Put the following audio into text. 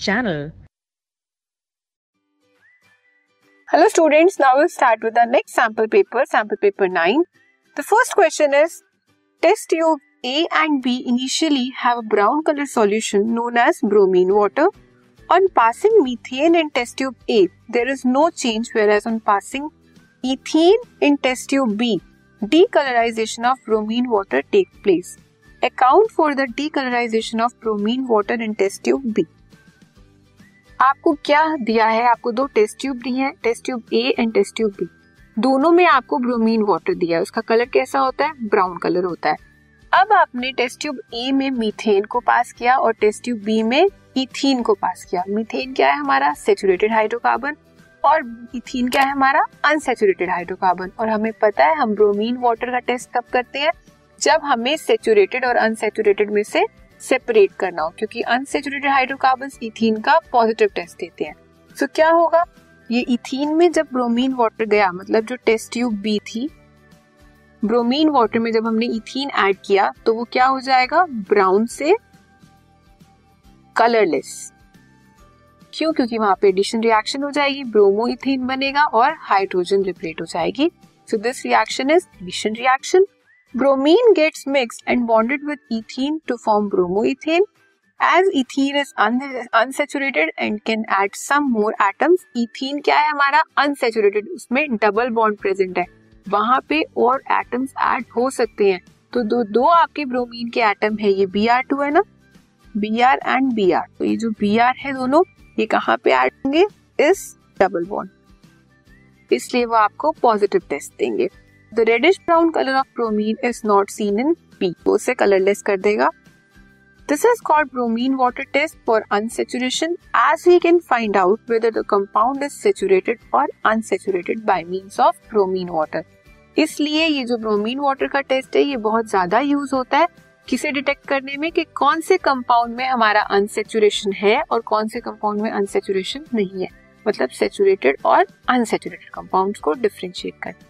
channel. Hello students, now we'll start with the next sample paper, sample paper 9. The first question is Test tube A and B initially have a brown color solution known as bromine water. On passing methane in test tube A, there is no change, whereas on passing ethene in test tube B, decolorization of bromine water takes place. Account for the decolorization of bromine water in test tube B. आपको क्या दिया है? आपको दो test tube दी है test tube A and test tube B दोनों में आपको ब्रोमीन वाटर दिया है। उसका कलर कैसा होता है? ब्राउन कलर होता है। अब आपने टेस्ट ट्यूब ए में मीथेन को पास किया और टेस्ट ट्यूब बी में इथीन को पास किया। मीथेन क्या है हमारा? सेचुरेटेड हाइड्रोकार्बन और इथीन क्या है हमारा? अनसेचुरेटेड हाइड्रोकार्बन और हमें पता है हम ब्रोमीन वाटर का टेस्ट कब करते हैं? जब हमें सेचुरेटेड और अनसेचुरेटेड में से सेपरेट करना हो क्योंकि अनसेचुरेटेड हाइड्रोकार्बन इथीन का पॉजिटिव टेस्ट देते हैं। सो so, क्या होगा? ये इथीन में जब ब्रोमीन वाटर गया मतलब जो टेस्ट ट्यूब बी थी ब्रोमीन वाटर में जब हमने इथीन ऐड किया तो वो क्या हो जाएगा? ब्राउन से कलरलेस क्यों? क्योंकि वहाँ पे एडिशन रिएक्शन हो जाएगी ब्रोमो इथीन बनेगा और हाइड्रोजन रिप्लेट हो जाएगी। So this reaction is addition reaction bromine gets mixed and bonded with ethene to form bromoethane as ethene is unsaturated and can add some more atoms ethene क्या है हमारा unsaturated उसमें double bond present है वहाँ पे और atoms add हो सकते हैं तो दो दो आपके ब्रोमीन के एटम है ये बी आर टू है ना B R and B R तो ये जो बी आर है दोनों ये कहाँ पे एड होंगे इस डबल बॉन्ड इसलिए वो आपको पॉजिटिव टेस्ट देंगे the reddish brown colour of bromine is not seen in P वो उसे कलरलेस कर देगा this is called bromine water test for unsaturation as we can find out whether the compound is saturated और unsaturated by means of bromine water इसलिए ये जो bromine water का test है ये बहुत ज़्यादा यूज़ होता है किसे डिटेक्ट करने में कि कौन से कंपाउंड में हमारा अनसेचुरेशन है और कौन से कंपाउंड में अनसेचुरेशन नहीं है मतलब सेचुरेटेड और अनसेचुरेटेड कंपाउंड्स को डिफ्रेंशिएट करना